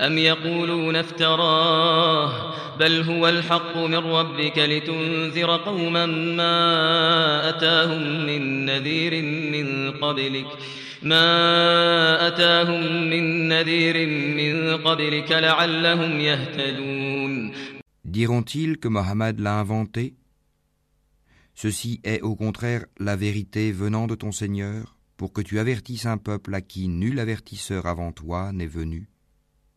أم يقولون افتراه بل هو الحق من ربك لتنذر قوما ما أتاهم من نذير من قبلك ما أتاهم من نذير من قبلك لعلهم يهتدون Diront-ils que Mohammed l'a inventé Ceci est au contraire la vérité venant de ton Seigneur pour que tu avertisses un peuple à qui nul avertisseur avant toi n'est venu,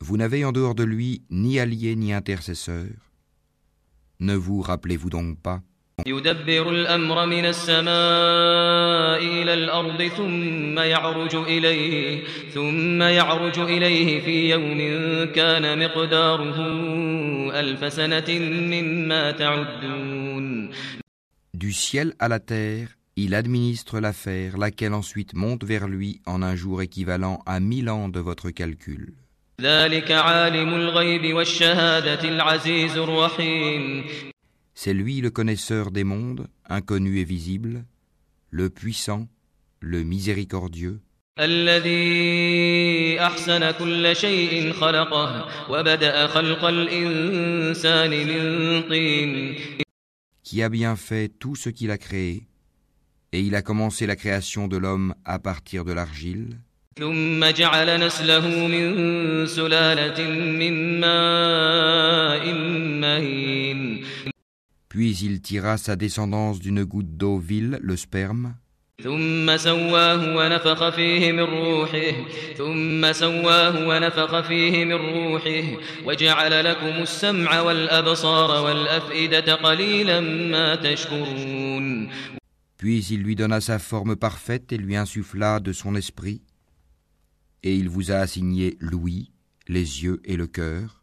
Vous n'avez en dehors de lui ni allié ni intercesseur. Ne vous rappelez-vous donc pas يدبر الأمر من السماء إلى الأرض ثم يعرج إليه ثم يعرج إليه في يوم كان مقداره ألف سنة مما تعدون Du ciel à la terre, il administre l'affaire, laquelle ensuite monte vers lui en un jour équivalent à mille ans de votre calcul. ذلك عالم الغيب والشهادة العزيز الرحيم C'est lui le connaisseur des mondes, inconnu et visible, le puissant, le miséricordieux, الذي أحسن كل شيء خلقه وبدأ خلق الإنسان من طين qui a bien fait tout ce qu'il a créé, et il a commencé la création de l'homme à partir de l'argile, ثم جعل نسله من سلالة من ماء مهين puis il tira sa descendance d'une goutte d'eau vile, le sperme, ثم سواه ونفخ فيه من روحه ثم سواه ونفخ فيه من روحه وجعل لكم السمع والأبصار والأفئدة قليلا ما تشكرون puis il lui donna sa forme parfaite et lui insuffla de son esprit, et il vous a assigné l'ouïe, les yeux et le cœur,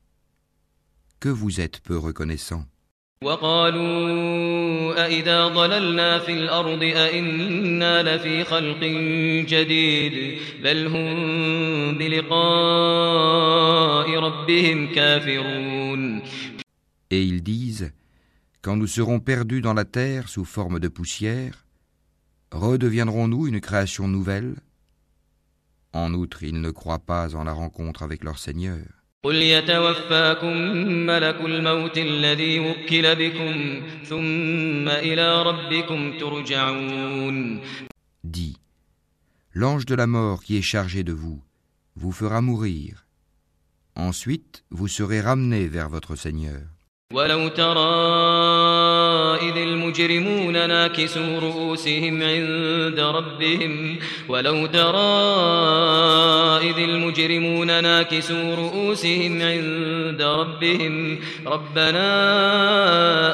que vous êtes peu reconnaissant. وقالوا أئذا ضللنا في الأرض أئنا لفي خلق جديد بل هم بلقاء ربهم كافرون Et ils disent, quand nous serons perdus dans la terre sous forme de poussière, redeviendrons-nous une création nouvelle en outre, ils ne croient pas en la rencontre avec leur Seigneur. Dis, l'ange de la mort qui est chargé de vous vous fera mourir. Ensuite, vous serez ramené vers votre Seigneur. إذ المجرمون ناكسوا رؤوسهم عند ربهم ولو ترى إذ المجرمون ناكسوا رؤوسهم عند ربهم ربنا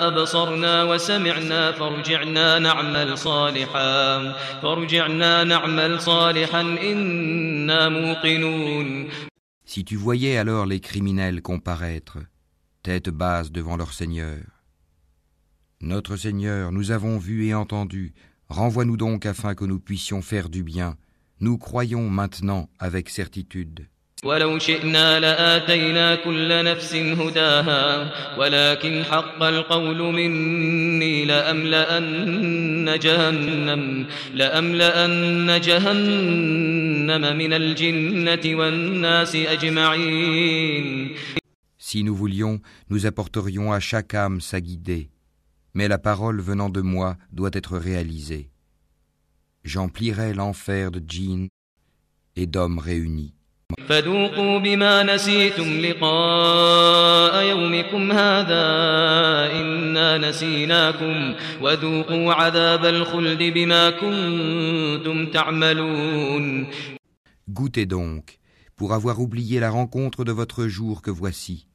أبصرنا وسمعنا فارجعنا نعمل صالحا فارجعنا نعمل صالحا إنا موقنون Si tu voyais alors les criminels comparaître, tête basse devant leur Seigneur. Notre Seigneur, nous avons vu et entendu, renvoie-nous donc afin que nous puissions faire du bien. Nous croyons maintenant avec certitude. ولو شئنا لآتينا كل نفس هداها ولكن حق القول مني لأملأن جهنم لأملأن جهنم من الجنة والناس أجمعين Si nous voulions, nous apporterions à chaque âme sa guidée. Mais la parole venant de moi doit être réalisée. J'emplirai l'enfer de djinns et d'hommes réunis. فذوقوا بما نسيتم لقاء يومكم هذا إنا نسيناكم وذوقوا عذاب الخلد بما كنتم تعملون Goûtez donc, pour avoir oublié la rencontre de votre jour que voici.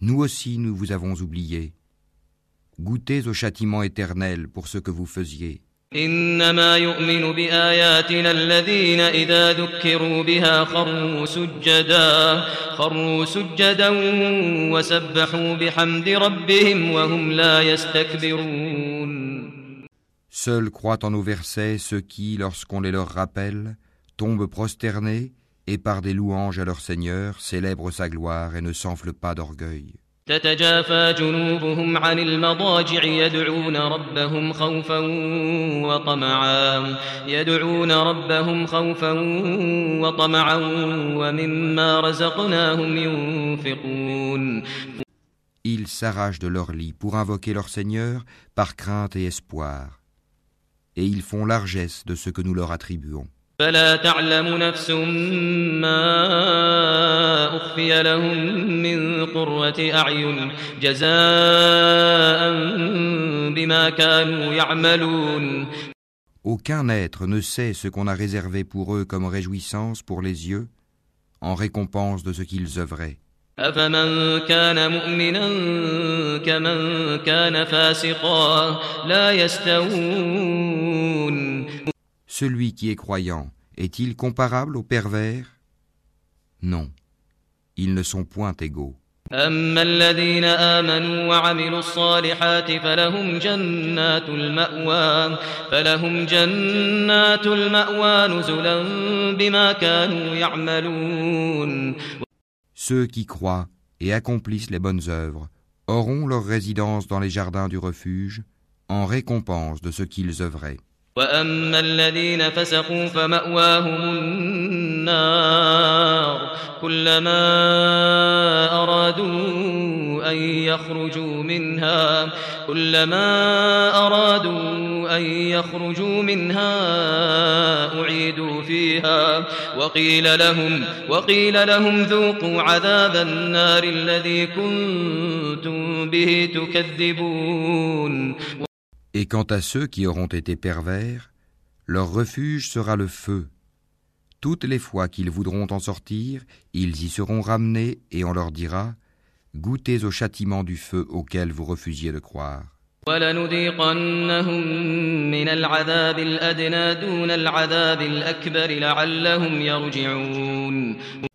Nous aussi nous vous avons oublié. Goûtez au châtiment éternel pour ce que vous faisiez. إنما يؤمن بآياتنا الذين إذا ذكروا بها خروا سجدا خروا سجدا وسبحوا بحمد ربهم وهم لا يستكبرون Seuls croient en nos versets ceux qui, lorsqu'on les leur rappelle, tombent prosternés et par des louanges à leur Seigneur célèbrent sa gloire et ne s'enflent pas d'orgueil. تتجافى جنوبهم عن المضاجع يدعون ربهم خوفا وطمعا يدعون ربهم خوفا وطمعا ومما رزقناهم ينفقون Ils s'arrachent de leur lit pour invoquer leur Seigneur par crainte et espoir. Et ils font largesse de ce que nous leur attribuons. فلا تعلم نفس ما أخفي لهم من قرة أعين جزاء بما كانوا يعملون Aucun être ne sait ce qu'on a réservé pour eux comme réjouissance pour les yeux, en récompense de ce qu'ils œuvraient. أفمن كان مؤمنا كمن كان فاسقا لا يستوون Celui qui est croyant est-il comparable au pervers Non, ils ne sont point égaux. أما الذين آمنوا وعملوا الصالحات فلهم جنات المأوى فلهم جنات المأوى نزلا بما كانوا يعملون Ceux qui croient et accomplissent les bonnes œuvres auront leur résidence dans les jardins du refuge en récompense de ce qu'ils œuvraient. وأما الذين فسقوا فمأواهم النار كلما أرادوا أن يخرجوا منها كلما أرادوا أن يخرجوا منها أعيدوا فيها وقيل لهم وقيل لهم ذوقوا عذاب النار الذي كنتم به تكذبون Et quant à ceux qui auront été pervers, leur refuge sera le feu. Toutes les fois qu'ils voudront en sortir, ils y seront ramenés et on leur dira Goûtez au châtiment du feu auquel vous refusiez de croire.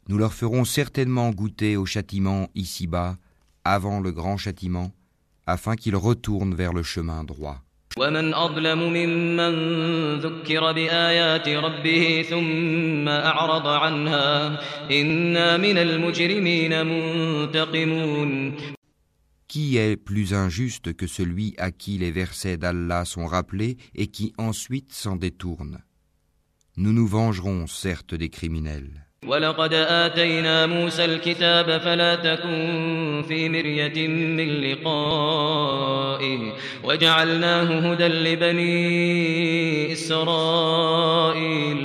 Nous leur ferons certainement goûter au châtiment ici-bas, avant le grand châtiment, afin qu'ils retournent vers le chemin droit. ومن أظلم ممن ذكر بآيات ربه ثم أعرض عنها إنا من المجرمين منتقمون Qui est plus injuste que celui à qui les versets d'Allah sont rappelés et qui ensuite s'en détourne Nous nous vengerons certes des criminels. ولقد آتينا موسى الكتاب فلا تكن في مرية من لقائه وجعلناه هدى لبني إسرائيل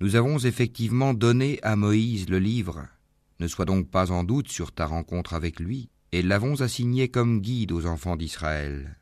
Nous avons effectivement donné à Moïse le livre. Ne sois donc pas en doute sur ta rencontre avec lui, et l'avons assigné comme guide aux enfants d'Israël.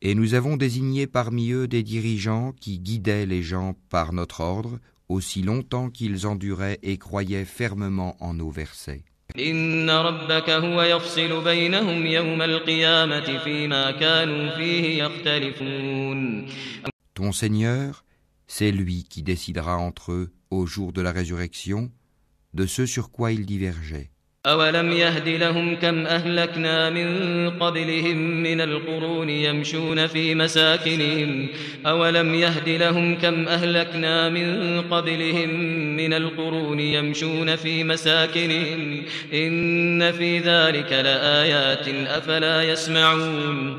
Et nous avons désigné parmi eux des dirigeants qui guidaient les gens par notre ordre aussi longtemps qu'ils enduraient et croyaient fermement en nos versets. إن ربك هو يفصل بينهم يوم القيامة فيما كانوا فيه يختلفون Ton Seigneur, c'est lui qui décidera entre eux au jour de la résurrection de ce sur quoi ils divergeaient. أولم يهد لهم كم أهلكنا من قبلهم من القرون يمشون في مساكنهم أولم يهد لهم كم أهلكنا من قبلهم من القرون يمشون في مساكنهم إن في ذلك لآيات أفلا يسمعون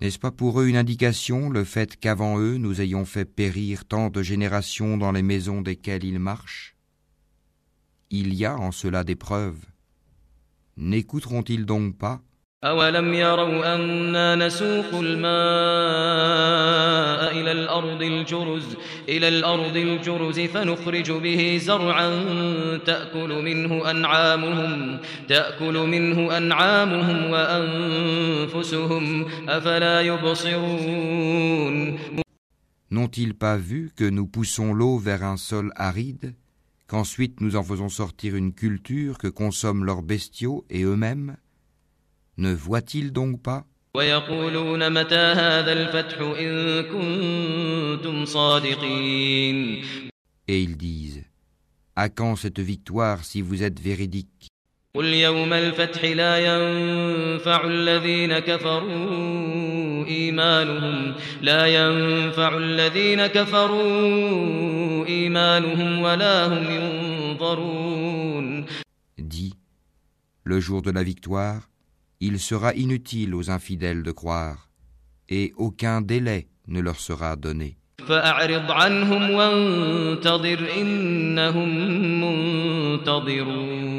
N'est-ce pas pour eux une indication le fait qu'avant eux nous ayons fait périr tant de générations dans les maisons desquelles ils marchent Il y a en cela des preuves. N'écouteront-ils donc pas أولم يروا أنا نسوق الماء إلى الأرض الجرز إلى الأرض الجرز فنخرج به زرعا تأكل منه أنعامهم تأكل منه أنعامهم وأنفسهم أفلا يبصرون N'ont-ils pas vu que nous poussons l'eau vers un sol aride, qu'ensuite nous en faisons sortir une culture que consomment leurs bestiaux et eux-mêmes Ne voient-ils donc pas ويقولون متى هذا الفتح إن كنتم صادقين Et ils disent À quand cette victoire si vous êtes véridique قل يوم الفتح لا ينفع الذين كفروا إيمانهم لا ينفع الذين كفروا إيمانهم ولا هم ينظرون Dis Le jour de la victoire, il sera inutile aux infidèles de croire, et aucun délai ne leur sera donné. فأعرض عنهم وانتظر إنهم منتظرون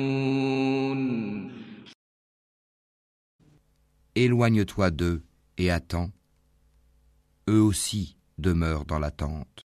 Éloigne-toi d'eux et attends. Eux aussi demeurent dans l'attente.